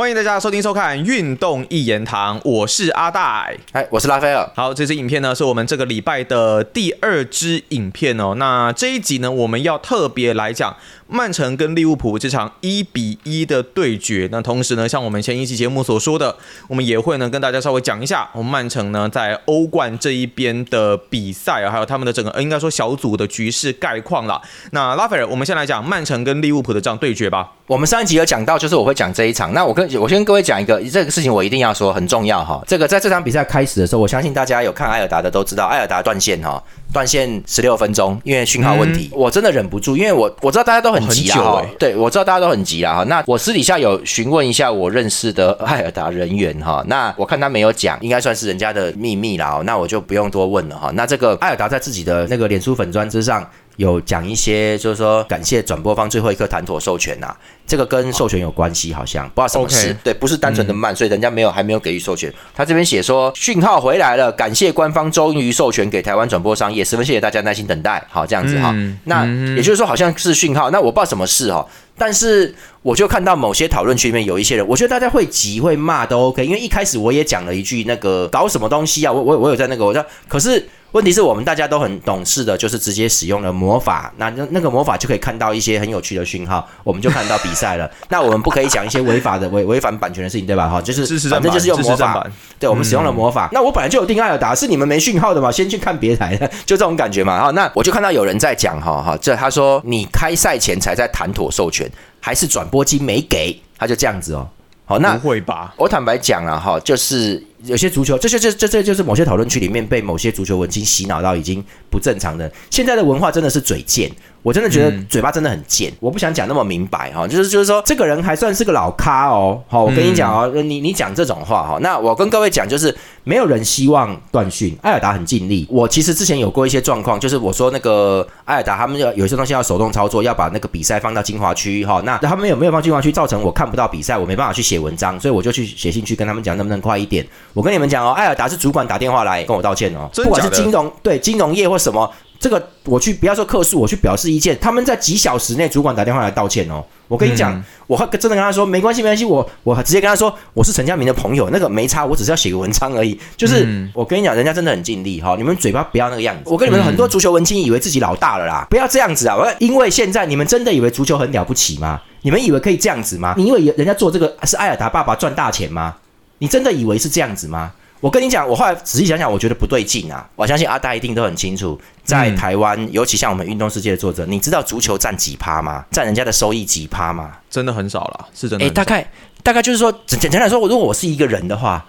欢迎大家收听收看《运动一言堂》，我是阿戴，哎，我是拉斐尔。好，这支影片呢是我们这个礼拜的第二支影片哦。那这一集呢，我们要特别来讲曼城跟利物浦这场一比一的对决。那同时呢，像我们前一期节目所说的，我们也会呢跟大家稍微讲一下我们曼城呢在欧冠这一边的比赛啊，还有他们的整个应该说小组的局势概况了。那拉斐尔，我们先来讲曼城跟利物浦的这样对决吧。我们上一集有讲到，就是我会讲这一场。那我跟我先跟各位讲一个这个事情，我一定要说很重要哈。这个在这场比赛开始的时候，我相信大家有看艾尔达的都知道，艾尔达断线哈，断线十六分钟，因为讯号问题。我真的忍不住，因为我我知道大家都很急啊，对我知道大家都很急啊哈。那我私底下有询问一下我认识的艾尔达人员哈，那我看他没有讲，应该算是人家的秘密啦。那我就不用多问了哈。那这个艾尔达在自己的那个脸书粉砖之上。有讲一些，就是说感谢转播方最后一刻谈妥授权呐，这个跟授权有关系，好像不知道什么事。对，不是单纯的慢，所以人家没有还没有给予授权。他这边写说讯号回来了，感谢官方终于授权给台湾转播商，也十分谢谢大家耐心等待。好，这样子哈，那也就是说好像是讯号，那我不知道什么事哈，但是我就看到某些讨论区里面有一些人，我觉得大家会急会骂都 OK，因为一开始我也讲了一句那个搞什么东西啊，我我我有在那个我说，可是。问题是我们大家都很懂事的，就是直接使用了魔法，那那那个魔法就可以看到一些很有趣的讯号，我们就看到比赛了。那我们不可以讲一些违法的、违违反版权的事情，对吧？哈，就是反正就是用魔法。对，我们使用了魔法。那我本来就有定艾尔达，是你们没讯号的嘛？先去看别台的，就这种感觉嘛。哈，那我就看到有人在讲，哈哈，这他说你开赛前才在谈妥授权，还是转播机没给？他就这样子哦。好，那不会吧？我坦白讲了哈，就是有些足球，这些这这这就是某些讨论区里面被某些足球文青洗脑到已经不正常的。现在的文化真的是嘴贱。我真的觉得嘴巴真的很贱，我不想讲那么明白哈，就是就是说这个人还算是个老咖哦，好，我跟你讲哦，你你讲这种话哈，那我跟各位讲就是没有人希望断讯，艾尔达很尽力。我其实之前有过一些状况，就是我说那个艾尔达他们要有些东西要手动操作，要把那个比赛放到精华区哈，那他们有没有放精华区，造成我看不到比赛，我没办法去写文章，所以我就去写信去跟他们讲，能不能快一点？我跟你们讲哦，艾尔达是主管打电话来跟我道歉哦，不管是金融对金融业或什么。这个我去不要说客诉，我去表示意见。他们在几小时内，主管打电话来道歉哦。我跟你讲，我真的跟他说没关系，没关系。我我直接跟他说，我是陈家明的朋友，那个没差，我只是要写个文章而已。就是我跟你讲，人家真的很尽力哈。你们嘴巴不要那个样子。我跟你们很多足球文青以为自己老大了啦，不要这样子啊！我因为现在你们真的以为足球很了不起吗？你们以为可以这样子吗？你以为人家做这个是艾尔达爸爸赚大钱吗？你真的以为是这样子吗？我跟你讲，我后来仔细想想，我觉得不对劲啊！我相信阿大一定都很清楚，在台湾，尤其像我们运动世界的作者，你知道足球占几趴吗？占人家的收益几趴吗？真的很少了，是真的。哎，大概大概就是说，简简单来说，如果我是一个人的话，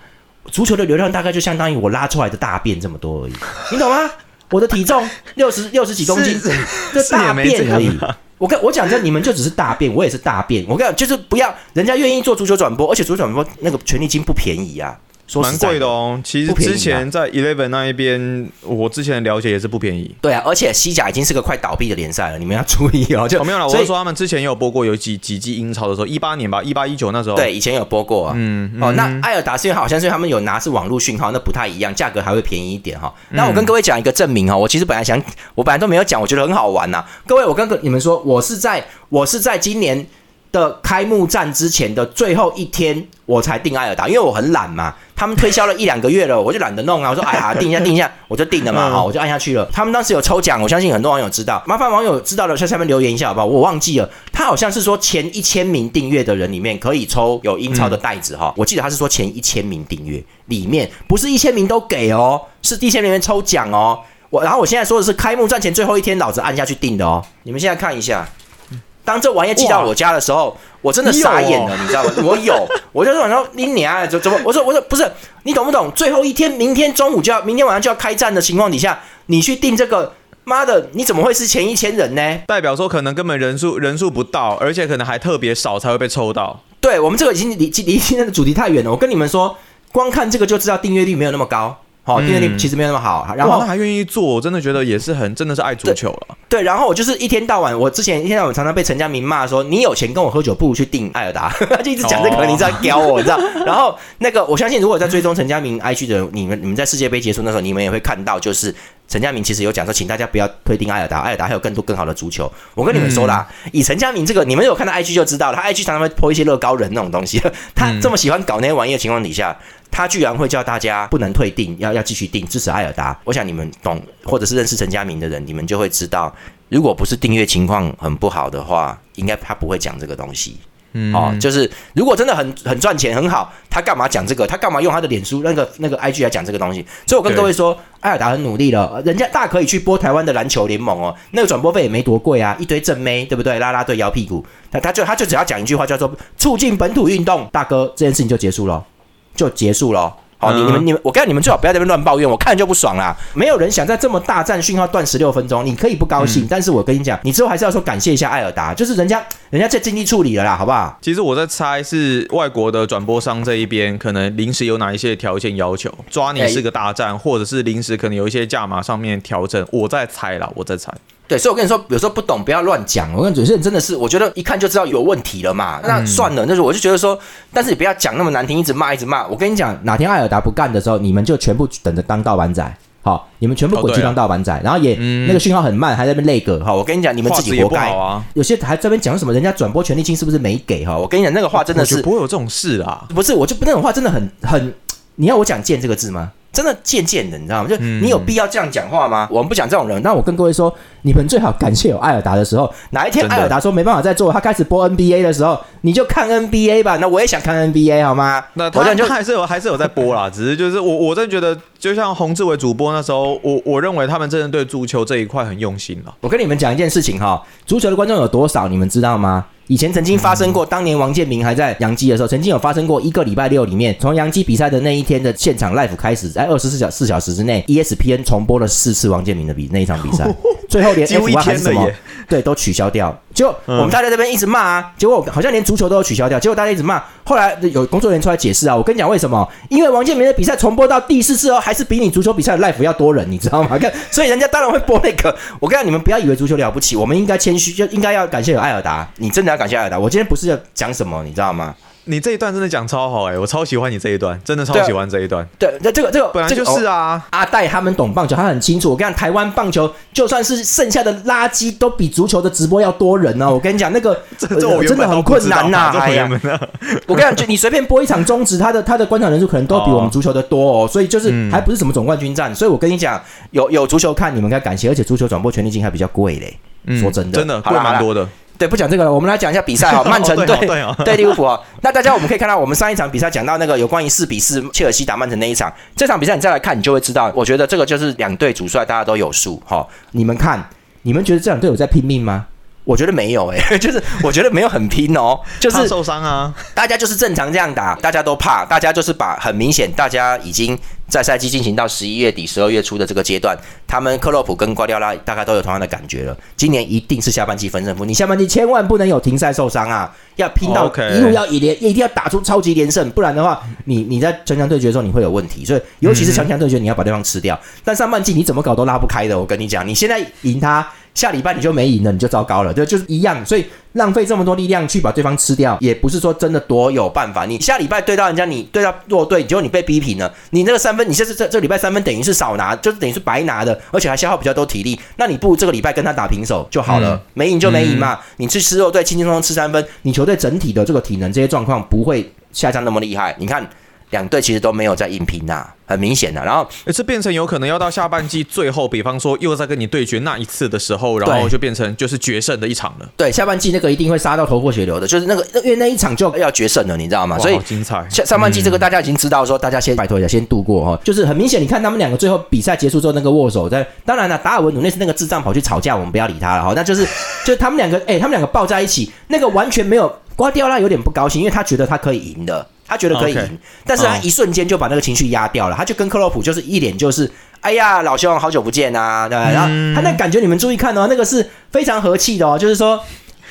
足球的流量大概就相当于我拉出来的大便这么多而已，你懂吗？我的体重六十六十几公斤，这大便而已。我跟我讲这，你们就只是大便，我也是大便。我跟你讲，就是不要人家愿意做足球转播，而且足球转播那个权利金不便宜啊。蛮贵的哦，其实之前在 Eleven 那一边，我之前了解也是不便宜。对啊，而且西甲已经是个快倒闭的联赛了，你们要注意哦。就没有了，我是说他们之前也有播过有几几季英超的时候，一八年吧，一八一九那时候。对，以前有播过。嗯，哦，那艾尔达是好像是他们有拿是网络讯号，那不太一样，价格还会便宜一点哈。那我跟各位讲一个证明哈，我其实本来想，我本来都没有讲，我觉得很好玩呐。各位，我跟你们说，我是在我是在今年。的开幕战之前的最后一天，我才订艾尔达，因为我很懒嘛。他们推销了一两个月了，我就懒得弄啊。我说哎呀，订一下，订一下，我就订了嘛。好，我就按下去了。他们当时有抽奖，我相信很多网友知道。麻烦网友知道的在下面留言一下好不好？我忘记了，他好像是说前一千名订阅的人里面可以抽有英超的袋子哈。我记得他是说前一千名订阅里面不是一千名都给哦，是一千名里面抽奖哦。我然后我现在说的是开幕战前最后一天，老子按下去订的哦。你们现在看一下。当这玩意寄到我家的时候，我真的傻眼了，你知道吗？我有，我就晚上你娘怎怎么？我说我说不是，你懂不懂？最后一天，明天中午就要，明天晚上就要开战的情况底下，你去订这个，妈的，你怎么会是前一千人呢？代表说可能根本人数人数不到，而且可能还特别少才会被抽到。对我们这个已经离离今天的主题太远了。我跟你们说，光看这个就知道订阅率没有那么高。哦，订阅率其实没有那么好。然后他还愿意做，我真的觉得也是很真的是爱足球了。对，然后我就是一天到晚，我之前一天到晚常常被陈家明骂说，你有钱跟我喝酒，不如去订艾尔达，他就一直讲这个，你知道屌我，你知道。然后那个我相信，如果在追踪陈家明 IG 的你们，你们在世界杯结束那时候，你们也会看到，就是陈家明其实有讲说，请大家不要推定艾尔达，艾尔达还有更多更好的足球。我跟你们说啦，以陈家明这个，你们有看到 IG 就知道了，他 IG 常常会泼一些乐高人那种东西，他这么喜欢搞那些玩意的情况底下。他居然会叫大家不能退订，要要继续订，支持艾尔达。我想你们懂，或者是认识陈家明的人，你们就会知道，如果不是订阅情况很不好的话，应该他不会讲这个东西。嗯，哦，就是如果真的很很赚钱很好，他干嘛讲这个？他干嘛用他的脸书那个那个 IG 来讲这个东西？所以我跟各位说，艾尔达很努力了，人家大可以去播台湾的篮球联盟哦，那个转播费也没多贵啊，一堆正妹对不对？拉拉队摇屁股，他他就他就只要讲一句话，叫做促进本土运动，大哥，这件事情就结束了。就结束了。好，你你们你们，我告诉你们最好不要在那边乱抱怨，我看就不爽啦。没有人想在这么大战讯号断十六分钟，你可以不高兴，但是我跟你讲，你之后还是要说感谢一下艾尔达，就是人家人家在尽力处理了啦，好不好？其实我在猜是外国的转播商这一边可能临时有哪一些条件要求，抓你是个大战，或者是临时可能有一些价码上面调整，我在猜啦，我在猜。对，所以我跟你说，有时候不懂不要乱讲。我跟有些人真的是，我觉得一看就知道有问题了嘛。那算了，那是我就觉得说，但是你不要讲那么难听，一直骂一直骂。我跟你讲，哪天艾尔达不干的时候，你们就全部等着当盗版仔。好，你们全部滚去当盗版仔，然后也那个讯号很慢，还在那边累个。好，我跟你讲，你们自己活该啊。有些还这边讲什么，人家转播权利金是不是没给？哈，我跟你讲，那个话真的是不会有这种事啊。不是，我就那种话真的很很，你要我讲贱这个字吗？真的贱贱的，你知道吗？就你有必要这样讲话吗？我们不讲这种人。那我跟各位说，你们最好感谢有艾尔达的时候，哪一天艾尔达说没办法再做，他开始播 NBA 的时候，你就看 NBA 吧。那我也想看 NBA，好吗？那好像就还是有还是有在 播啦，只是就是我我真的觉得，就像洪志伟主播那时候，我我认为他们真的对足球这一块很用心了。我跟你们讲一件事情哈，足球的观众有多少，你们知道吗？以前曾经发生过，当年王建民还在杨基的时候，曾经有发生过一个礼拜六里面，从杨基比赛的那一天的现场 live 开始，在二十四小四小时之内，ESPN 重播了四次王建民的比那一场比赛，最后连 F1 还是什么，对，都取消掉。就我们大家这边一直骂啊，结果好像连足球都有取消掉，结果大家一直骂。后来有工作人员出来解释啊，我跟你讲为什么？因为王健民的比赛重播到第四次哦，还是比你足球比赛的 l i f e 要多人，你知道吗？看，所以人家当然会播那个。我跟你，你们不要以为足球了不起，我们应该谦虚，就应该要感谢有艾尔达。你真的要感谢艾尔达。我今天不是要讲什么，你知道吗？你这一段真的讲超好哎，我超喜欢你这一段，真的超喜欢这一段。对，那这个这个本来就是啊。阿戴他们懂棒球，他很清楚。我跟你讲，台湾棒球就算是剩下的垃圾，都比足球的直播要多人呢。我跟你讲，那个 这真的很困难呐。哎呀，我跟你讲，就你随便播一场中职，他的他的观场人数可能都比我们足球的多哦。所以就是还不是什么总冠军战。所以我跟你讲，有有足球看，你们该感谢。而且足球转播权利金还比较贵嘞。说真的，真的贵蛮多的。对，不讲这个了，我们来讲一下比赛哈。曼城队对 利物浦啊，那大家我们可以看到，我们上一场比赛讲到那个有关于四比四切尔西打曼城那一场，这场比赛你再来看，你就会知道，我觉得这个就是两队主帅大家都有数哈。你们看，你们觉得这两队有在拼命吗？我觉得没有诶，就是我觉得没有很拼哦，就是受伤啊，大家就是正常这样打，大家都怕，大家就是把很明显，大家已经在赛季进行到十一月底、十二月初的这个阶段，他们克洛普跟瓜迪奥拉大概都有同样的感觉了。今年一定是下半季分胜负，你下半季千万不能有停赛受伤啊，要拼到一路要一连，一定要打出超级连胜，不然的话，你你在强强对决的时候你会有问题。所以尤其是强强对决，你要把对方吃掉。但上半季你怎么搞都拉不开的，我跟你讲，你现在赢他。下礼拜你就没赢了，你就糟糕了，对，就是一样，所以浪费这么多力量去把对方吃掉，也不是说真的多有办法。你下礼拜对到人家，你对到弱队，结果你被逼平了，你那个三分，你这是这这礼拜三分等于是少拿，就是等于是白拿的，而且还消耗比较多体力。那你不如这个礼拜跟他打平手就好了，没赢就没赢嘛。你去吃弱队，轻轻松松吃三分，你球队整体的这个体能这些状况不会下降那么厉害。你看。两队其实都没有在硬拼呐，很明显的。然后，这变成有可能要到下半季最后，比方说又在跟你对决那一次的时候，然后就变成就是决胜的一场了。对，下半季那个一定会杀到头破血流的，就是那个因为那一场就要决胜了，你知道吗？所以精彩。下上半季这个大家已经知道，说大家先拜托一下，先度过哈。就是很明显，你看他们两个最后比赛结束之后那个握手，在当然了，达尔文努内斯那个智障跑去吵架，我们不要理他了哈。那就是 就他们两个，哎，他们两个抱在一起，那个完全没有瓜迪奥拉有点不高兴，因为他觉得他可以赢的。他觉得可以赢，但是他一瞬间就把那个情绪压掉了。他就跟克洛普就是一脸就是，哎呀，老兄好久不见啊，对吧？然后他那感觉你们注意看哦，那个是非常和气的哦，就是说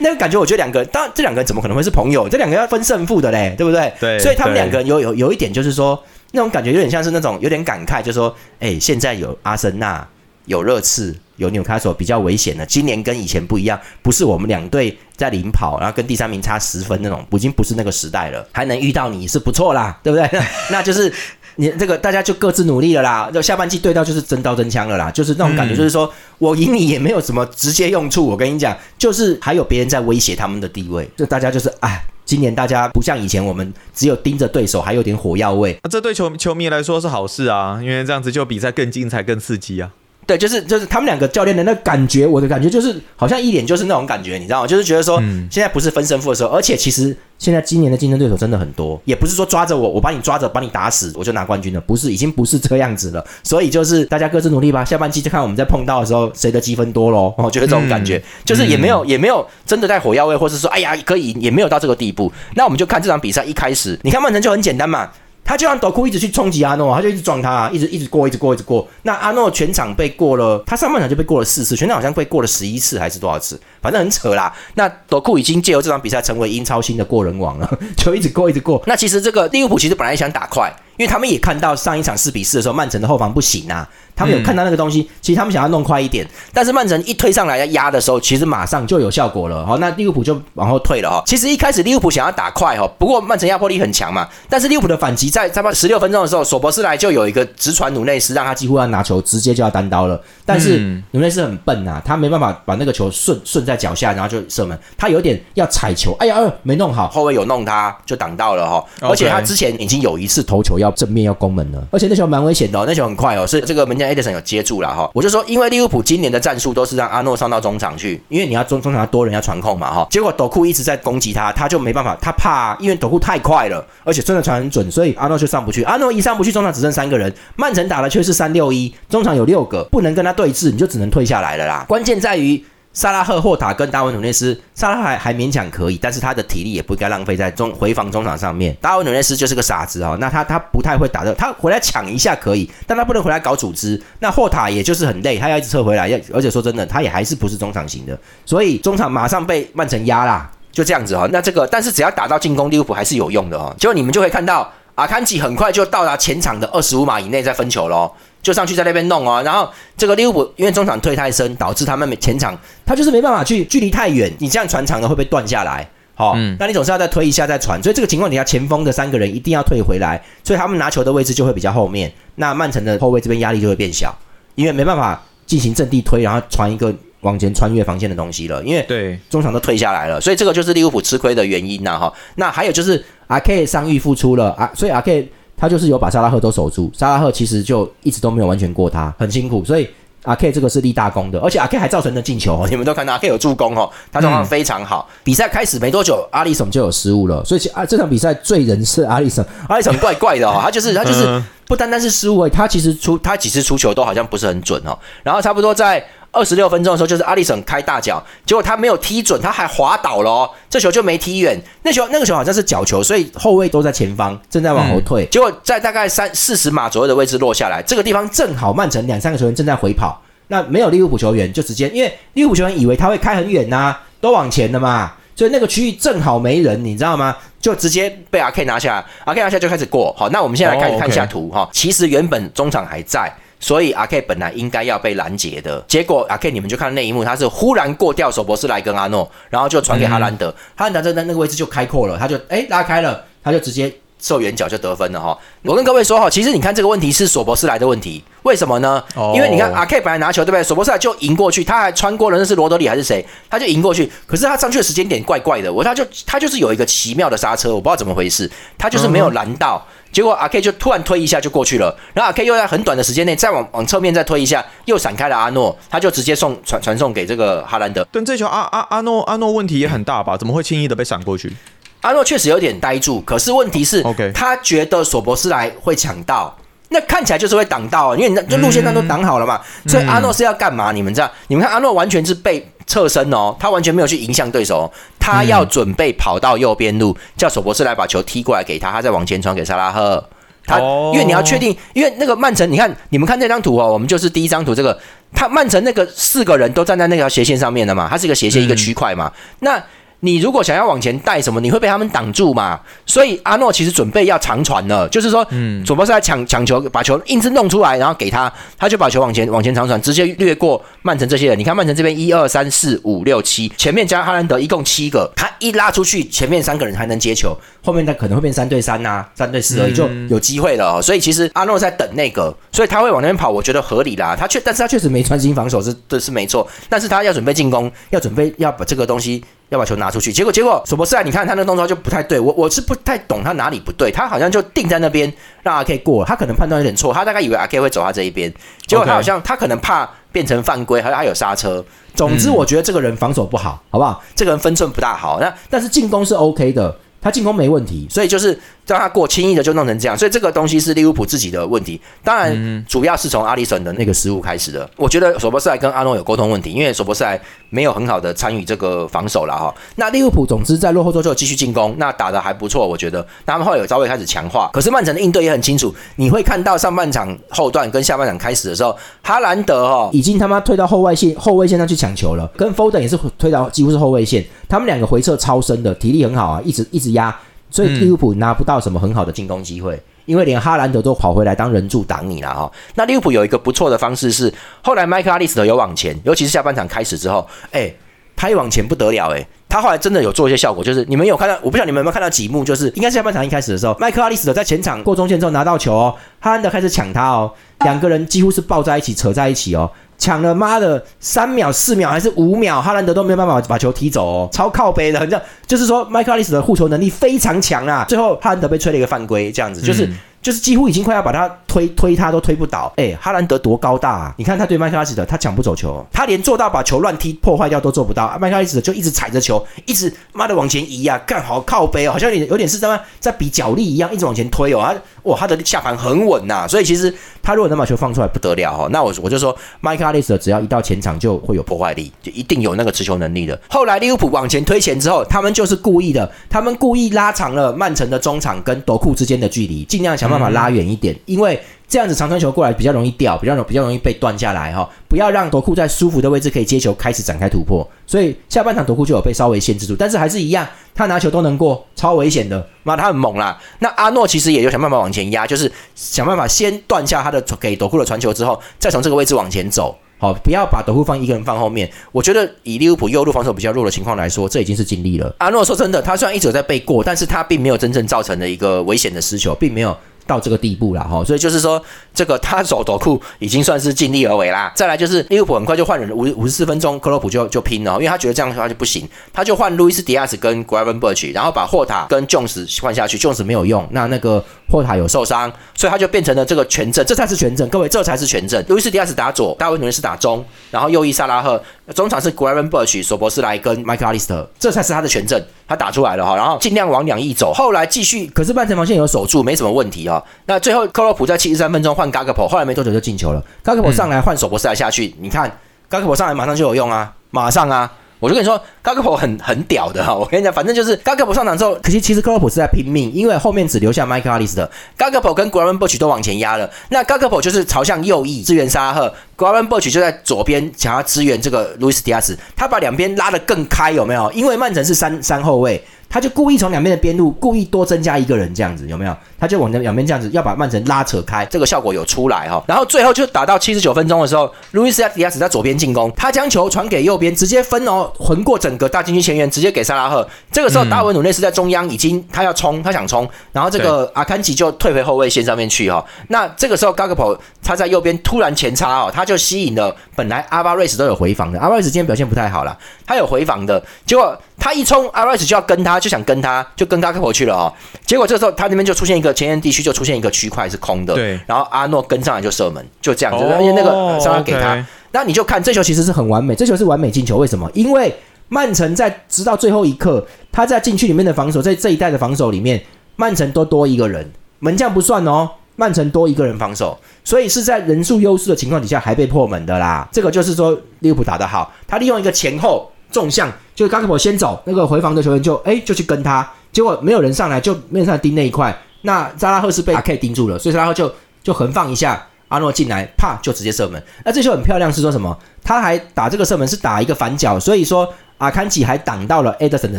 那个感觉，我觉得两个，当然这两个人怎么可能会是朋友？这两个要分胜负的嘞，对不对？对所以他们对两个人有有有一点就是说，那种感觉有点像是那种有点感慨，就是说，哎，现在有阿森纳，有热刺，有纽卡索，比较危险的。今年跟以前不一样，不是我们两队在领跑，然后跟第三名差十分那种，已经不是那个时代了。还能遇到你是不错啦，对不对？那就是。你这个大家就各自努力了啦，就下半季对到就是真刀真枪了啦，就是那种感觉，就是说、我赢你也没有什么直接用处。我跟你讲，就是还有别人在威胁他们的地位，就大家就是哎，今年大家不像以前我们只有盯着对手，还有点火药味。那这对球球迷来说是好事啊，因为这样子就比赛更精彩、更刺激啊。对，就是就是他们两个教练的那感觉，我的感觉就是好像一脸就是那种感觉，你知道吗？就是觉得说、嗯现在不是分胜负的时候，而且其实现在今年的竞争对手真的很多，也不是说抓着我，我把你抓着把你打死我就拿冠军了，不是，已经不是这样子了。所以就是大家各自努力吧，下半季就看我们在碰到的时候谁的积分多喽。我 觉得这种感觉、就是也没有、也没有真的带火药味，或是说哎呀可以，也没有到这个地步。那我们就看这场比赛一开始，你看曼城就很简单嘛。他就让斗库一直去冲击阿诺，他就一直撞他，一直一直过，一直过，一直过。那阿诺全场被过了，他上半场就被过了四次，全场好像被过了十一次还是多少次，反正很扯啦。那斗库已经借由这场比赛成为英超新的过人王了，就一直过，一直过。那其实这个利物浦其实本来想打快，因为他们也看到上一场四比四的时候，曼城的后防不行啊，他们有看到那个东西，其实他们想要弄快一点，但是曼城一推上来要压的时候，其实马上就有效果了。好，那利物浦就往后退了哈。其实一开始利物浦想要打快哈，不过曼城压迫力很强嘛，但是利物浦的反击在差不多十六分钟的时候，索博斯莱就有一个直传努内斯，让他几乎要拿球直接就要单刀了。但是嗯努内斯很笨呐、他没办法把那个球顺顺在脚下，然后就射门，他有点要踩球，哎呀，呃，没弄好，后卫有弄他，就挡到了哈。而且他之前已经有一次头球要正面要攻门了，而且那球蛮危险的、哦，那球很快哦，是这个门将 Edison 有接住了哈。我就说，因为利物浦今年的战术都是让阿诺上到中场去，因为你要中中场要多人要传控嘛哈。结果斗库一直在攻击他，他就没办法，他怕，因为斗库太快了，而且真的传很准，所以阿诺就上不去。阿诺一上不去，中场只剩三个人，曼城打的却是三六一，中场有六个，不能跟他对峙，你就只能退下来了啦。关键在于。萨拉赫、霍塔跟达文努内斯，萨拉赫还还勉强可以，但是他的体力也不应该浪费在中回防中场上面。达文努内斯就是个傻子哦，那他他不太会打的，他回来抢一下可以，但他不能回来搞组织。那霍塔也就是很累，他要一直撤回来，要而且说真的，他也还是不是中场型的，所以中场马上被曼城压啦，就这样子哈、哦。那这个，但是只要打到进攻，利物浦还是有用的哦。结果你们就会看到阿坎吉很快就到达前场的二十五码以内再分球喽。就上去在那边弄哦，然后这个利物浦因为中场退太深，导致他们前场他就是没办法去，距离太远，你这样传长的会被断下来。好、嗯那你总是要再推一下再传，所以这个情况底下，前锋的三个人一定要退回来，所以他们拿球的位置就会比较后面。那曼城的后卫这边压力就会变小，因为没办法进行阵地推，然后传一个往前穿越防线的东西了，因为对，中场都退下来了，所以这个就是利物浦吃亏的原因呐、哈。那还有就是阿 K 伤愈复出了啊，所以阿 K 他就是有把沙拉赫都守住，沙拉赫其实就一直都没有完全过他，很辛苦，所以。阿 K 这个是立大功的，而且阿 K 还造成了进球哦，你们都看到阿 K 有助攻哦，他状况非常好。比赛开始没多久，阿里什就有失误了，所以其啊这场比赛最人是阿里什，阿里什怪怪的哦，他就是他就是嗯不单单是失误他其实出他几次出球都好像不是很准哦。然后差不多在二十六分钟的时候，就是阿里森开大脚，结果他没有踢准，他还滑倒了哦，这球就没踢远。那球那个球好像是角球，所以后卫都在前方，正在往后退。结果在大概三四十码左右的位置落下来，这个地方正好曼城两三个球员正在回跑，那没有利物浦球员就直接，因为利物浦球员以为他会开很远呐、都往前的嘛。所以那个区域正好没人，你知道吗？就直接被阿 K 拿下来，阿 K 拿下就开始过。好，那我们现在来看、哦看一下图哈。其实原本中场还在，所以阿 K 本来应该要被拦截的，结果阿 K 你们就看那一幕，他是忽然过掉索博斯莱跟阿诺，然后就传给哈兰德，哈兰德在那个位置就开阔了，他就哎拉开了，他就直接。受远角就得分了哈，我跟各位说哈，其实你看这个问题是索博斯莱的问题，为什么呢？哦因为你看阿 K 本来拿球对不对？索博斯莱就赢过去，他还穿过了，那是罗德里还是谁？他就赢过去，可是他上去的时间点怪怪的，我他就他就是有一个奇妙的刹车，我不知道怎么回事，他就是没有拦到，结果阿 K 就突然推一下就过去了，然后阿 K 又在很短的时间内再往往侧面再推一下，又闪开了阿诺，他就直接送传传送给这个哈兰德，但这球阿阿阿诺阿诺问题也很大吧？怎么会轻易的被闪过去？阿诺确实有点呆住，可是问题是 OK 他觉得索博斯莱会抢到。那看起来就是会挡到，因为你那就路线上都挡好了嘛，所以阿诺是要干嘛？你们知道？你们看阿诺完全是被侧身哦，他完全没有去迎向对手、哦，他要准备跑到右边路，叫索博斯莱把球踢过来给他，他再往前传给萨拉赫。他因为你要确定，因为那个曼城，你看你们看这张图哦，我们就是第一张图这个，他曼城那个四个人都站在那条斜线上面的嘛，它是一个斜线一个区块嘛，那。你如果想要往前带什么，你会被他们挡住嘛？所以阿诺其实准备要长传了，就是说，嗯，主播是在抢抢球，把球硬是弄出来，然后给他，他就把球往前往前长传，直接掠过曼城这些人。你看曼城这边一二三四五六七，前面加哈兰德一共七个，他一拉出去，前面三个人还能接球，后面他可能会变三对三呐，三对四而已，就有机会了。所以其实阿诺在等那个，所以他会往那边跑，我觉得合理啦。他确，但是他确实没专心防守是这是没错，但是他要准备进攻，要准备要把这个东西。要把球拿出去，结果结果索博斯啊，你看他那动作就不太对，我我是不太懂他哪里不对，他好像就定在那边让阿 K 过，他可能判断有点错，他大概以为阿 K 会走他这一边，结果他好像他可能怕变成犯规，还他有刹车。总之，我觉得这个人防守不好，好不好？这个人分寸不大好，那但是进攻是 OK 的，他进攻没问题，所以就是。让他过轻易的就弄成这样，所以这个东西是利物浦自己的问题。当然，主要是从阿里森的那个失误开始的。我觉得索博斯莱跟阿诺有沟通问题，因为索博斯莱没有很好的参与这个防守了哈。那利物浦总之在落后之后继续进攻，那打的还不错，我觉得。那他们后来有稍微开始强化，可是曼城的应对也很清楚。你会看到上半场后段跟下半场开始的时候，哈兰德哈已经他妈退到后外线后卫线上去抢球了，跟 Foden 也是推到几乎是后卫线，他们两个回撤超深的，体力很好啊，一直一直压。所以利物浦拿不到什么很好的进攻机会，因为连哈兰德都跑回来当人柱挡你了哈。那利物浦有一个不错的方式是，后来麦克阿利斯特有往前，尤其是下半场开始之后，哎，他一往前不得了哎，他后来真的有做一些效果，就是你们有看到，我不知道你们有没有看到几幕，就是应该是下半场一开始的时候，麦克阿利斯特在前场过中线之后拿到球哦，哈兰德开始抢他哦，两个人几乎是抱在一起扯在一起哦。抢了妈的三秒、四秒还是五秒，哈兰德都没有办法把球踢走哦，超靠背的，这样就是说麦克阿利斯的护球能力非常强啊。最后哈兰德被吹了一个犯规，这样子就是。就是几乎已经快要把他推推他都推不倒，哎，哈兰德多高大啊！你看他对麦克阿斯的，他抢不走球，他连做到把球乱踢破坏掉都做不到。麦克阿斯就一直踩着球，一直妈的往前移啊，干好靠背哦，好像有点有点是在在比脚力一样，一直往前推哦。他哇，他的下盘很稳呐，所以其实他如果能把球放出来不得了哈。那我我就说麦克阿斯只要一到前场就会有破坏力，就一定有那个持球能力的。后来利物浦往前推前之后，他们就是故意的，他们故意拉长了曼城的中场跟夺库之间的距离，尽量想。办法拉远一点，因为这样子长传球过来比较容易掉，比较容比较容易被断下来哈。不要让夺库在舒服的位置可以接球，开始展开突破。所以下半场夺库就有被稍微限制住，但是还是一样，他拿球都能过，超危险的。妈，他很猛啦。那阿诺其实也就想办法往前压，就是想办法先断下他的给夺库的传球之后，再从这个位置往前走。好，不要把德库放一个人放后面。我觉得以利物浦右路防守比较弱的情况来说，这已经是尽力了。阿诺说真的，他虽然一直在被过，但是他并没有真正造成的一个危险的失球，并没有。到这个地步了哈，所以就是说，这个他走夺库已经算是尽力而为啦。再来就是利物浦很快就换人，五五十四分钟，克洛普就就拼了，因为他觉得这样的话就不行，他就换路易斯迪亚斯跟 Gravenberch，然后把霍塔跟 Jones 换下去，Jones 没有用，那那个霍塔有受伤，所以他就变成了这个全阵，这才是全阵，各位这才是全阵。路易斯迪亚斯打左，大卫努内斯打中，然后右翼萨拉赫，中场是 Graven Birch、索博斯莱跟 Mike Alister，，这才是他的全阵，他打出来了哈，然后尽量往两翼走，后来继续，可是半程防线有守住，没什么问题啊。那最后，克洛普在七十三分钟换 Gagapo，后来没多久就进球了。Gagapo 上来换索博斯莱下去，你看 Gagapo 上来马上就有用啊，马上啊！我就跟你说，Gakpo 很很屌的哈。我跟你讲，反正就是 Gakpo 上场之后，可惜其实克洛普是在拼命，因为后面只留下 Michael Alice 的 Gakpo 跟 g r a n b u c h 都往前压了。那 Gakpo 就是朝向右翼支援沙拉赫 g r a n b u c h 就在左边想要支援这个 Luis Diaz，他把两边拉得更开，有没有？因为曼城是三三后卫。他就故意从两边的边路故意多增加一个人，这样子有没有？他就往两边这样子要把曼城拉扯开，这个效果有出来哈。然后最后就打到七十九分钟的时候，路易斯迪亚斯在左边进攻，他将球传给右边，直接分哦，横过整个大禁区前沿，直接给萨拉赫。这个时候达文努内斯在中央已经他要冲，他想冲，然后这个阿坎吉就退回后卫线上面去哈。那这个时候 Gakpo 他在右边突然前插哦，他就吸引了本来阿巴瑞斯都有回防的，阿巴瑞斯今天表现不太好了，他有回防的结果。他一冲，阿巴瑞斯就要跟他，就想跟他，就跟嘎克婆去了哦。结果这时候他那边就出现一个前沿地区，就出现一个区块是空的。对。然后阿诺跟上来就射门，就这样子。而且那个上来给他，那你就看这球其实是很完美，这球是完美进球。为什么？因为曼城在直到最后一刻，他在禁区里面的防守，在这一代的防守里面，曼城都多一个人，门将不算哦，曼城多一个人防守，所以是在人数优势的情况底下还被破门的啦。这个就是说利物浦打得好，他利用一个前后。纵向就是冈克普先走，那个回防的球员就哎就去跟他，结果没有人上来，就面上盯那一块，那扎拉赫是被阿 K 盯住了，所以扎拉赫就就横放一下，阿诺进来，啪就直接射门。那这球很漂亮，是说什么？他还打这个射门是打一个反角，所以说阿坎吉还挡到了埃德森的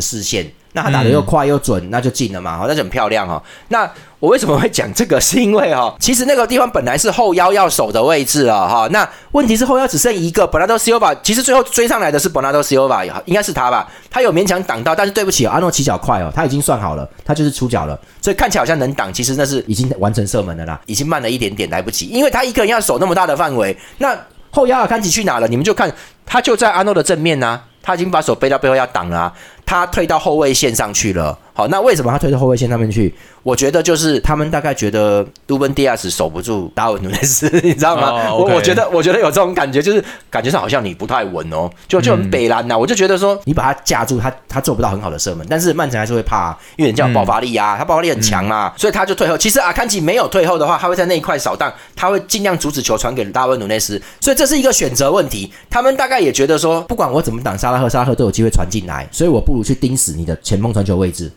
视线。那他打的又快又准，那就进了嘛，好，那就很漂亮哈。那我为什么会讲这个？是因为哈，其实那个地方本来是后腰要守的位置了哈。那问题是后腰只剩一个，Bernardo Silva，其实最后追上来的是 Bernardo Silva，应该是他吧？他有勉强挡到，但是对不起，阿诺起脚快哦，他已经算好了，他就是出脚了，所以看起来好像能挡，其实那是已经完成射门了啦，已经慢了一点点，来不及，因为他一个人要守那么大的范围，那后腰尔坎吉去哪了？你们就看他就在阿诺的正面呐，他已经把手背到背后要挡了。他退到后卫线上去了。好，那为什么他退到后卫线上面去？我觉得就是他们大概觉得杜本迪亚斯守不住达文努内斯，你知道吗？我我觉得我觉得有这种感觉，就是感觉上好像你不太稳哦，就就很北蓝呐。我就觉得说你把他架住，他他做不到很好的射门，但是曼城还是会怕，因为人家有爆发力啊，他爆发力很强嘛，所以他就退后。其实阿坎吉没有退后的话，他会在那一块扫荡，他会尽量阻止球传给达文努内斯，所以这是一个选择问题。他们大概也觉得说，不管我怎么挡沙拉赫，沙拉赫都有机会传进来，所以我不如去盯死你的前锋传球位置。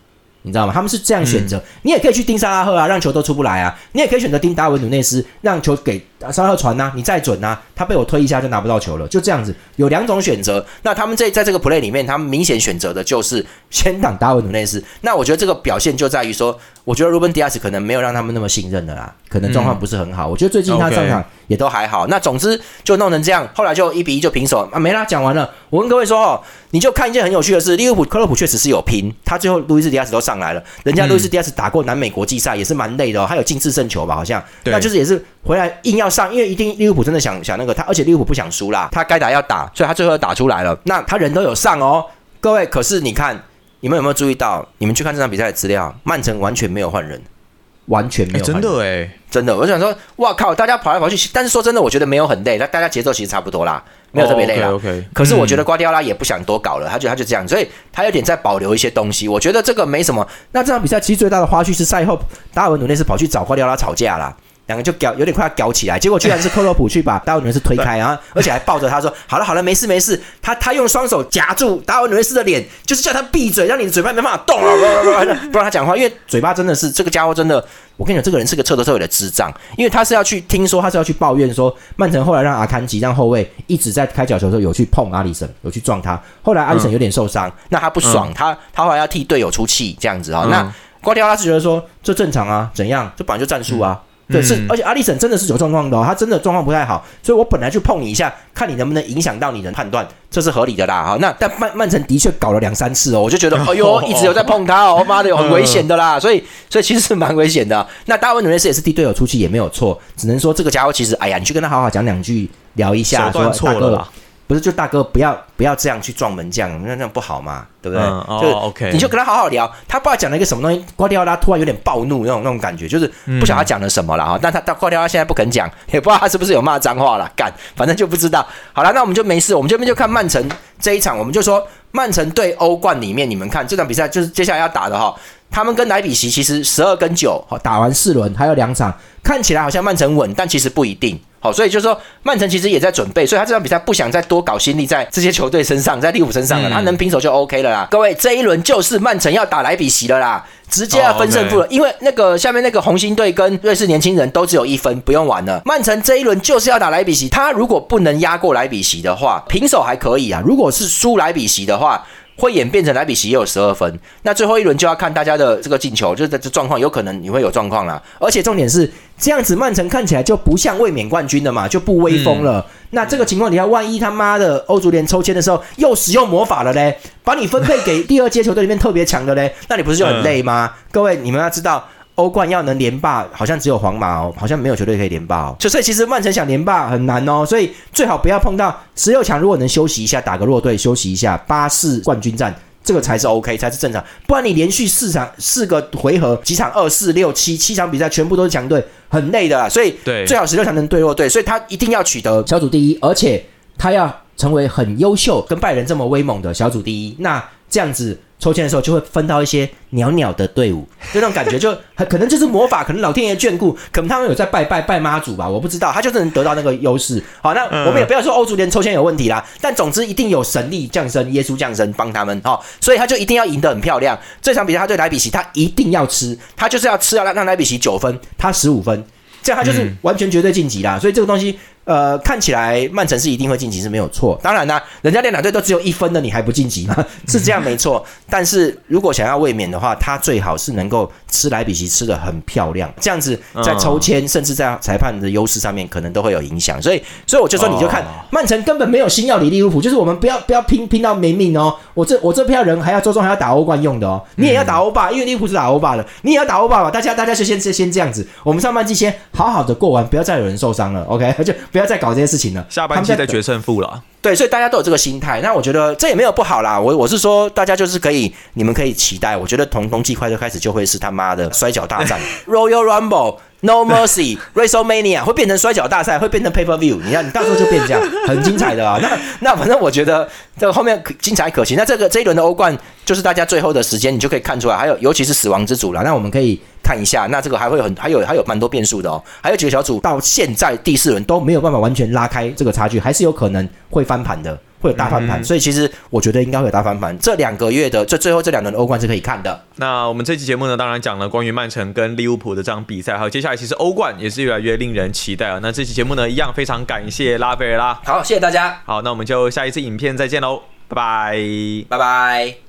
你知道吗？他们是这样选择，你也可以去盯沙拉赫啊，让球都出不来啊。你也可以选择盯达文努内斯，让球给沙拉赫传呐，你再准呐，他被我推一下就拿不到球了，就这样子。有两种选择，那他们这在这个 play 里面，他们明显选择的就是先挡达文努内斯。那我觉得这个表现就在于说，我觉得 Ruben Diaz 可能没有让他们那么信任的啦，可能状况不是很好。我觉得最近他上场也都还好。那总之就弄成这样，后来就一比一就平手啊，没啦，讲完了。我跟各位说哦，你就看一件很有趣的事，利物浦克洛普确实是有拼，他最后路易斯迪亚斯都上来了，人家路易斯迪亚斯打过南美国际赛也是蛮累的哦，还有进制胜球吧，好像，那就是也是回来硬要上，因为一定利物浦真的想想那个他，而且利物浦不想输啦，他该打要打，所以他最后打出来了，那他人都有上哦，各位，可是你看你们有没有注意到，你们去看这场比赛的资料，曼城完全没有换人。完全没有，真的哎，真的，我想说，哇靠，大家跑来跑去，但是说真的，我觉得没有很累，那大家节奏其实差不多啦，没有特别累啦。OK，可是我觉得瓜迪奥拉也不想多搞了，他觉得他就这样，所以他有点在保留一些东西。我觉得这个没什么。那这场比赛其实最大的花絮是赛后达尔文努内斯跑去找瓜迪奥拉吵架啦。两个就搞有点快要搞起来，结果居然是克洛普去把达文努内斯推开，然后而且还抱着他说：“好了好了，没事没事。”他他用双手夹住达文努内斯的脸，就是叫他闭嘴，让你的嘴巴没办法动了，不让他讲话，因为嘴巴真的是这个家伙真的，我跟你讲，这个人是个彻头彻尾的智障，因为他是要去听说他是要去抱怨说曼城后来让阿坎吉让后卫一直在开角球的时候有去碰阿里森，有去撞他，后来阿里森有点受伤，那他不爽，他他后来要替队友出气这样子啊，那瓜迪奥拉是觉得说这正常啊，怎样？这本来就战术啊。对，是，而且阿里森真的是有状况的，哦他真的状况不太好，所以我本来就碰你一下，看你能不能影响到你的判断，这是合理的啦。哈，那但曼曼城的确搞了两三次哦，我就觉得，哎呦，一直有在碰他哦，妈的，有很危险的啦，所以，所以其实是蛮危险的。那大卫努内斯也是替队友出气，也没有错，只能说这个家伙其实，哎呀，你去跟他好好讲两句，聊一下，说错了。不是，就大哥不要不要这样去撞门将，那那样不好嘛，对不对？就 OK，你就跟他好好聊。他不知道讲了一个什么东西，瓜迪奥拉突然有点暴怒那种那种感觉，就是不晓得他讲了什么了哈。但他到瓜迪奥拉现在不肯讲，也不知道他是不是有骂脏话了，干，反正就不知道。好了，那我们就没事，我们这边就看曼城这一场，我们就说曼城对欧冠里面，你们看这场比赛就是接下来要打的哈。他们跟莱比锡其实十二跟九，好打完四轮还有两场，看起来好像曼城稳，但其实不一定。好，所以就是说，曼城其实也在准备，所以他这场比赛不想再多搞心力在这些球队身上，在利物浦身上了，他能平手就 OK 了啦。各位，这一轮就是曼城要打莱比锡了啦，直接要分胜负了，因为那个下面那个红星队跟瑞士年轻人都只有一分，不用玩了。曼城这一轮就是要打莱比锡，他如果不能压过莱比锡的话，平手还可以啊。如果是输莱比锡的话，会演变成莱比锡也有十二分，那最后一轮就要看大家的这个进球，就是这状况有可能你会有状况啦。而且重点是这样子，曼城看起来就不像卫冕冠军的嘛，就不威风了。那这个情况底下，万一他妈的欧足联抽签的时候又使用魔法了嘞，把你分配给第二阶球队里面特别强的嘞，那你不是就很累吗？各位，你们要知道。欧冠要能连霸，好像只有皇马哦，好像没有球队可以连霸哦。就所以其实曼城想连霸很难哦，所以最好不要碰到十六强。如果能休息一下，打个弱队休息一下，八四冠军战这个才是 OK，才是正常。不然你连续四场四个回合，几场二四六七七场比赛全部都是强队，很累的。所以最好十六强能对弱队，所以他一定要取得小组第一，而且他要成为很优秀，跟拜仁这么威猛的小组第一。那这样子。抽签的时候就会分到一些袅袅的队伍，就那种感觉就很 可能就是魔法，可能老天爷眷顾，可能他们有在拜拜拜妈祖吧，我不知道，他就是能得到那个优势。好，那我们也不要说欧足联抽签有问题啦，但总之一定有神力降生，耶稣降生帮他们哈，所以他就一定要赢得很漂亮。这场比赛他对莱比锡，他一定要吃，他就是要吃，要让让莱比锡九分，他十五分，这样他就是完全绝对晋级啦。所以这个东西。呃，看起来曼城是一定会晋级是没有错。当然啦，人家两队都只有一分的，你还不晋级吗？是这样没错。但是如果想要卫冕的话，他最好是能够吃莱比锡吃的很漂亮，这样子在抽签甚至在裁判的优势上面可能都会有影响。所以，所以我就说，你就看曼城根本没有心要理利物浦，就是我们不要不要拼拼到没命哦。我这我这票人还要周中还要打欧冠用的哦，你也要打欧霸，因为利物浦是打欧霸的，你也要打欧霸吧？大家大家就先先先这样子，我们上半季先好好的过完，不要再有人受伤了，OK？就不要再搞这些事情了。下半季再决胜负了。对，所以大家都有这个心态。那我觉得这也没有不好啦。我我是说，大家就是可以，你们可以期待。我觉得从冬季快车开始就会是他妈的摔跤大战，Royal Rumble。No Mercy, WrestleMania 会变成摔跤大赛，会变成 Pay Per View。你看，你到时候就变这样，很精彩的啊。那那反正我觉得这个后面精彩可期。那这个这一轮的欧冠就是大家最后的时间，你就可以看出来。还有尤其是死亡之组了，那我们可以看一下。那这个还会有很还有还有蛮多变数的哦。还有几个小组到现在第四轮都没有办法完全拉开这个差距，还是有可能会翻盘的。会有大翻盘，所以其实我觉得应该会有大翻盘。这两个月的这最后这两轮的欧冠是可以看的。那我们这期节目呢，当然讲了关于曼城跟利物浦的这场比赛，还有接下来其实欧冠也是越来越令人期待啊。那这期节目呢，一样非常感谢拉斐尔拉。好，谢谢大家。好，那我们就下一次影片再见喽，拜拜，拜拜。